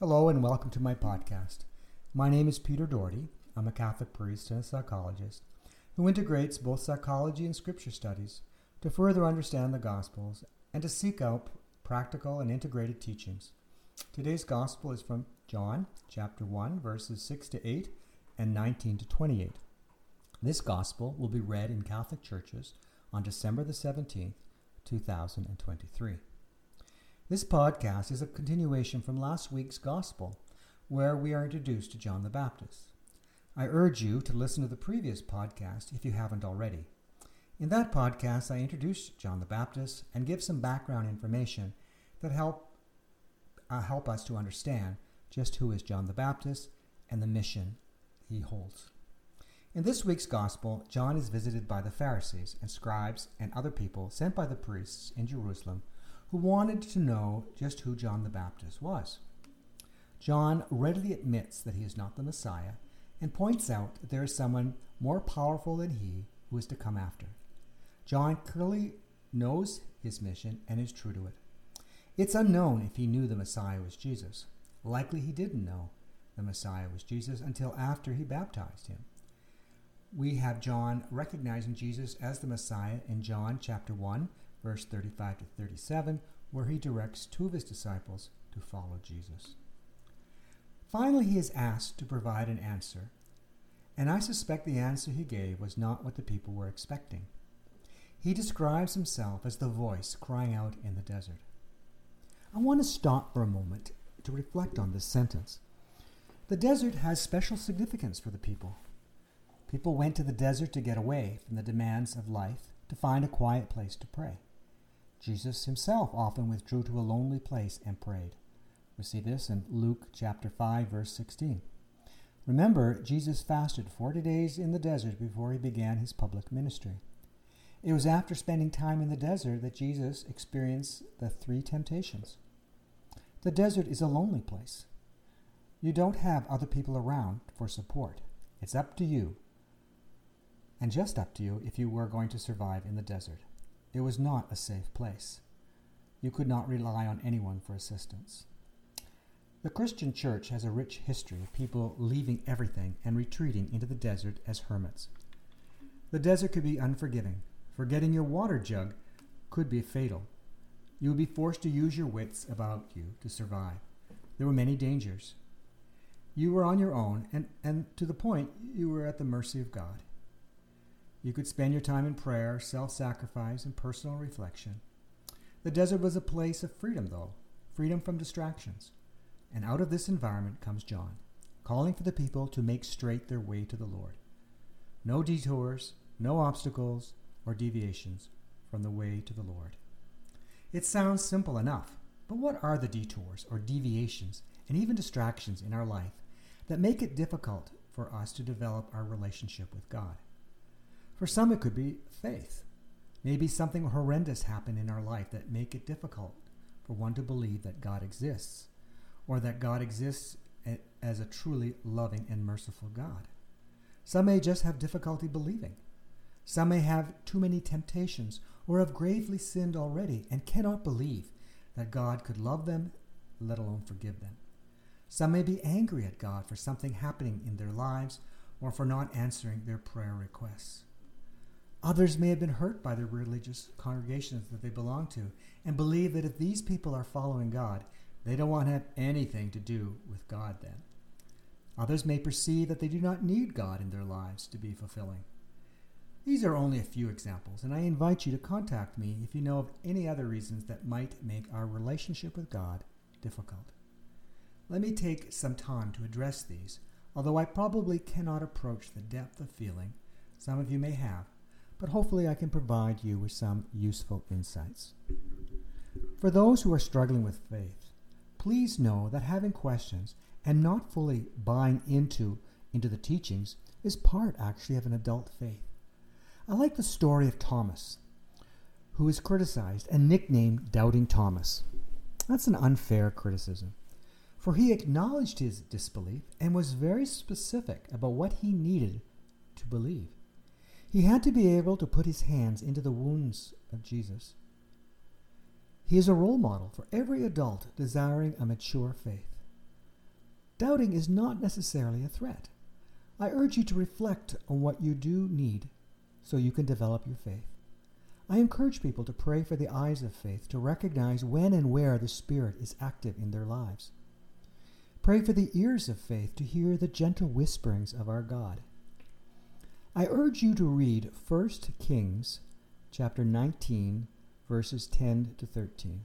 Hello and welcome to my podcast. My name is Peter Doherty. I'm a Catholic priest and a psychologist who integrates both psychology and scripture studies to further understand the Gospels and to seek out practical and integrated teachings. Today's Gospel is from John chapter 1, verses 6 to 8 and 19 to 28. This Gospel will be read in Catholic churches on December the 17th, 2023. This podcast is a continuation from last week's Gospel, where we are introduced to John the Baptist. I urge you to listen to the previous podcast if you haven't already. In that podcast, I introduce John the Baptist and give some background information that help uh, help us to understand just who is John the Baptist and the mission he holds. In this week's gospel, John is visited by the Pharisees and scribes and other people sent by the priests in Jerusalem who wanted to know just who John the Baptist was. John readily admits that he is not the Messiah and points out that there is someone more powerful than he who is to come after. John clearly knows his mission and is true to it. It's unknown if he knew the Messiah was Jesus. Likely he didn't know the Messiah was Jesus until after he baptized him. We have John recognizing Jesus as the Messiah in John chapter 1 verse 35 to 37, where he directs two of his disciples to follow Jesus. Finally, he is asked to provide an answer, and I suspect the answer he gave was not what the people were expecting. He describes himself as the voice crying out in the desert. I want to stop for a moment to reflect on this sentence. The desert has special significance for the people. People went to the desert to get away from the demands of life, to find a quiet place to pray. Jesus himself often withdrew to a lonely place and prayed. We see this in Luke chapter 5 verse 16. Remember, Jesus fasted 40 days in the desert before he began his public ministry. It was after spending time in the desert that Jesus experienced the three temptations. The desert is a lonely place. You don't have other people around for support. It's up to you, and just up to you if you were going to survive in the desert. It was not a safe place. You could not rely on anyone for assistance. The Christian church has a rich history of people leaving everything and retreating into the desert as hermits. The desert could be unforgiving. Forgetting your water jug could be fatal. You would be forced to use your wits about you to survive. There were many dangers. You were on your own, and, and to the point, you were at the mercy of God. You could spend your time in prayer, self sacrifice, and personal reflection. The desert was a place of freedom, though freedom from distractions. And out of this environment comes John, calling for the people to make straight their way to the Lord. No detours, no obstacles, or deviations from the way to the Lord. It sounds simple enough, but what are the detours or deviations and even distractions in our life that make it difficult for us to develop our relationship with God? For some, it could be faith. Maybe something horrendous happened in our life that make it difficult for one to believe that God exists, or that God exists as a truly loving and merciful God. Some may just have difficulty believing. Some may have too many temptations or have gravely sinned already and cannot believe that God could love them, let alone forgive them. Some may be angry at God for something happening in their lives or for not answering their prayer requests. Others may have been hurt by the religious congregations that they belong to and believe that if these people are following God, they don't want to have anything to do with God then. Others may perceive that they do not need God in their lives to be fulfilling. These are only a few examples, and I invite you to contact me if you know of any other reasons that might make our relationship with God difficult. Let me take some time to address these, although I probably cannot approach the depth of feeling some of you may have but hopefully I can provide you with some useful insights. For those who are struggling with faith, please know that having questions and not fully buying into, into the teachings is part actually of an adult faith. I like the story of Thomas, who is criticized and nicknamed Doubting Thomas. That's an unfair criticism, for he acknowledged his disbelief and was very specific about what he needed to believe. He had to be able to put his hands into the wounds of Jesus. He is a role model for every adult desiring a mature faith. doubting is not necessarily a threat. I urge you to reflect on what you do need so you can develop your faith. I encourage people to pray for the eyes of faith to recognize when and where the Spirit is active in their lives. Pray for the ears of faith to hear the gentle whisperings of our God. I urge you to read 1 Kings chapter 19 verses 10 to 13.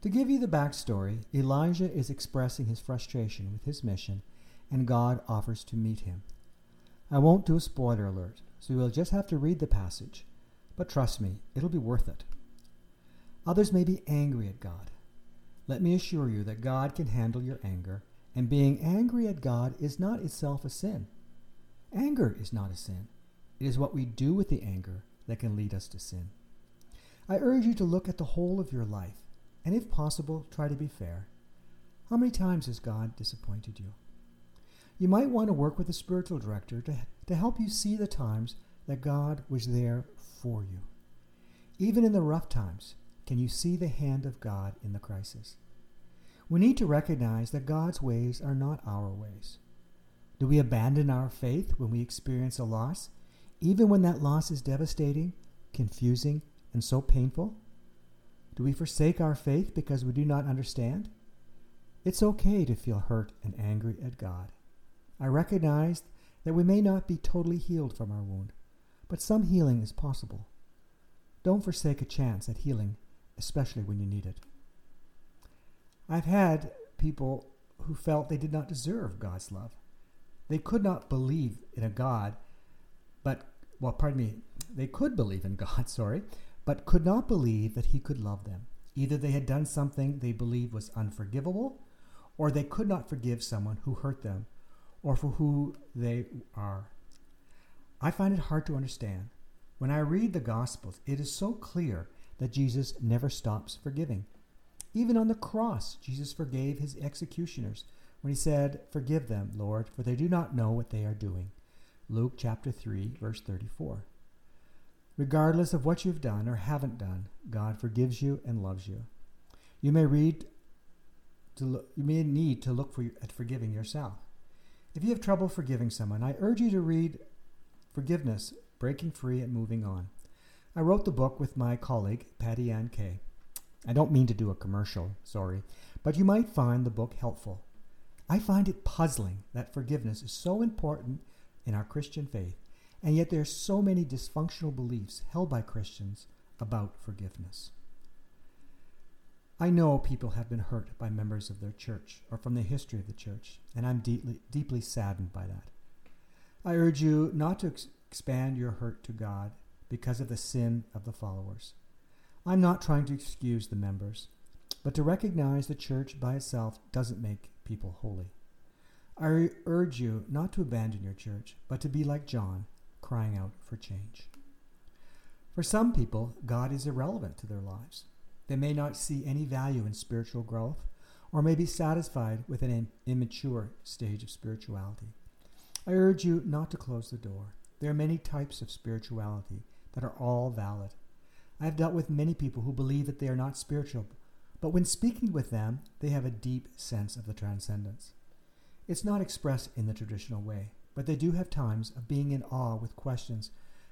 To give you the backstory, Elijah is expressing his frustration with his mission and God offers to meet him. I won't do a spoiler alert, so you'll just have to read the passage, but trust me, it'll be worth it. Others may be angry at God. Let me assure you that God can handle your anger, and being angry at God is not itself a sin. Anger is not a sin. It is what we do with the anger that can lead us to sin. I urge you to look at the whole of your life, and if possible, try to be fair. How many times has God disappointed you? You might want to work with a spiritual director to, to help you see the times that God was there for you. Even in the rough times, can you see the hand of God in the crisis? We need to recognize that God's ways are not our ways. Do we abandon our faith when we experience a loss, even when that loss is devastating, confusing, and so painful? Do we forsake our faith because we do not understand? It's okay to feel hurt and angry at God. I recognize that we may not be totally healed from our wound, but some healing is possible. Don't forsake a chance at healing, especially when you need it. I've had people who felt they did not deserve God's love. They could not believe in a God, but, well, pardon me, they could believe in God, sorry, but could not believe that He could love them. Either they had done something they believed was unforgivable, or they could not forgive someone who hurt them or for who they are. I find it hard to understand. When I read the Gospels, it is so clear that Jesus never stops forgiving. Even on the cross, Jesus forgave his executioners when he said, Forgive them, Lord, for they do not know what they are doing. Luke chapter 3, verse 34. Regardless of what you've done or haven't done, God forgives you and loves you. You may read to look, you may need to look for, at forgiving yourself. If you have trouble forgiving someone, I urge you to read Forgiveness, Breaking Free and Moving On. I wrote the book with my colleague, Patty Ann Kay. I don't mean to do a commercial, sorry, but you might find the book helpful. I find it puzzling that forgiveness is so important in our Christian faith, and yet there are so many dysfunctional beliefs held by Christians about forgiveness. I know people have been hurt by members of their church or from the history of the church, and I'm deeply, deeply saddened by that. I urge you not to ex- expand your hurt to God because of the sin of the followers. I'm not trying to excuse the members, but to recognize the church by itself doesn't make people holy. I urge you not to abandon your church, but to be like John, crying out for change. For some people, God is irrelevant to their lives. They may not see any value in spiritual growth or may be satisfied with an immature stage of spirituality. I urge you not to close the door. There are many types of spirituality that are all valid. I have dealt with many people who believe that they are not spiritual, but when speaking with them, they have a deep sense of the transcendence. It's not expressed in the traditional way, but they do have times of being in awe with questions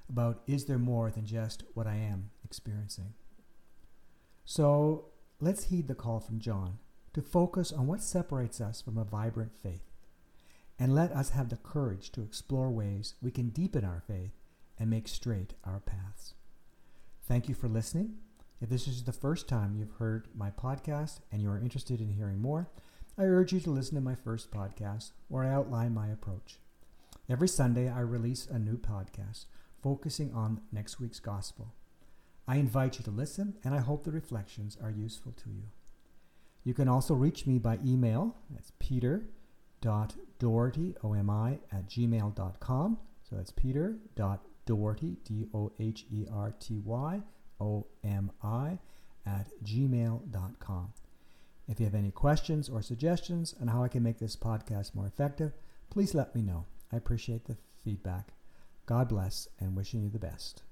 about is there more than just what I am experiencing? So let's heed the call from John to focus on what separates us from a vibrant faith. And let us have the courage to explore ways we can deepen our faith and make straight our paths. Thank you for listening. If this is the first time you've heard my podcast and you are interested in hearing more, I urge you to listen to my first podcast where I outline my approach. Every Sunday, I release a new podcast focusing on next week's gospel. I invite you to listen, and I hope the reflections are useful to you. You can also reach me by email. That's peter.doherty, O-M-I, at gmail.com. So that's peter.doherty, D-O-H-E-R-T-Y, O-M-I, at gmail.com. If you have any questions or suggestions on how I can make this podcast more effective, please let me know. I appreciate the feedback. God bless and wishing you the best.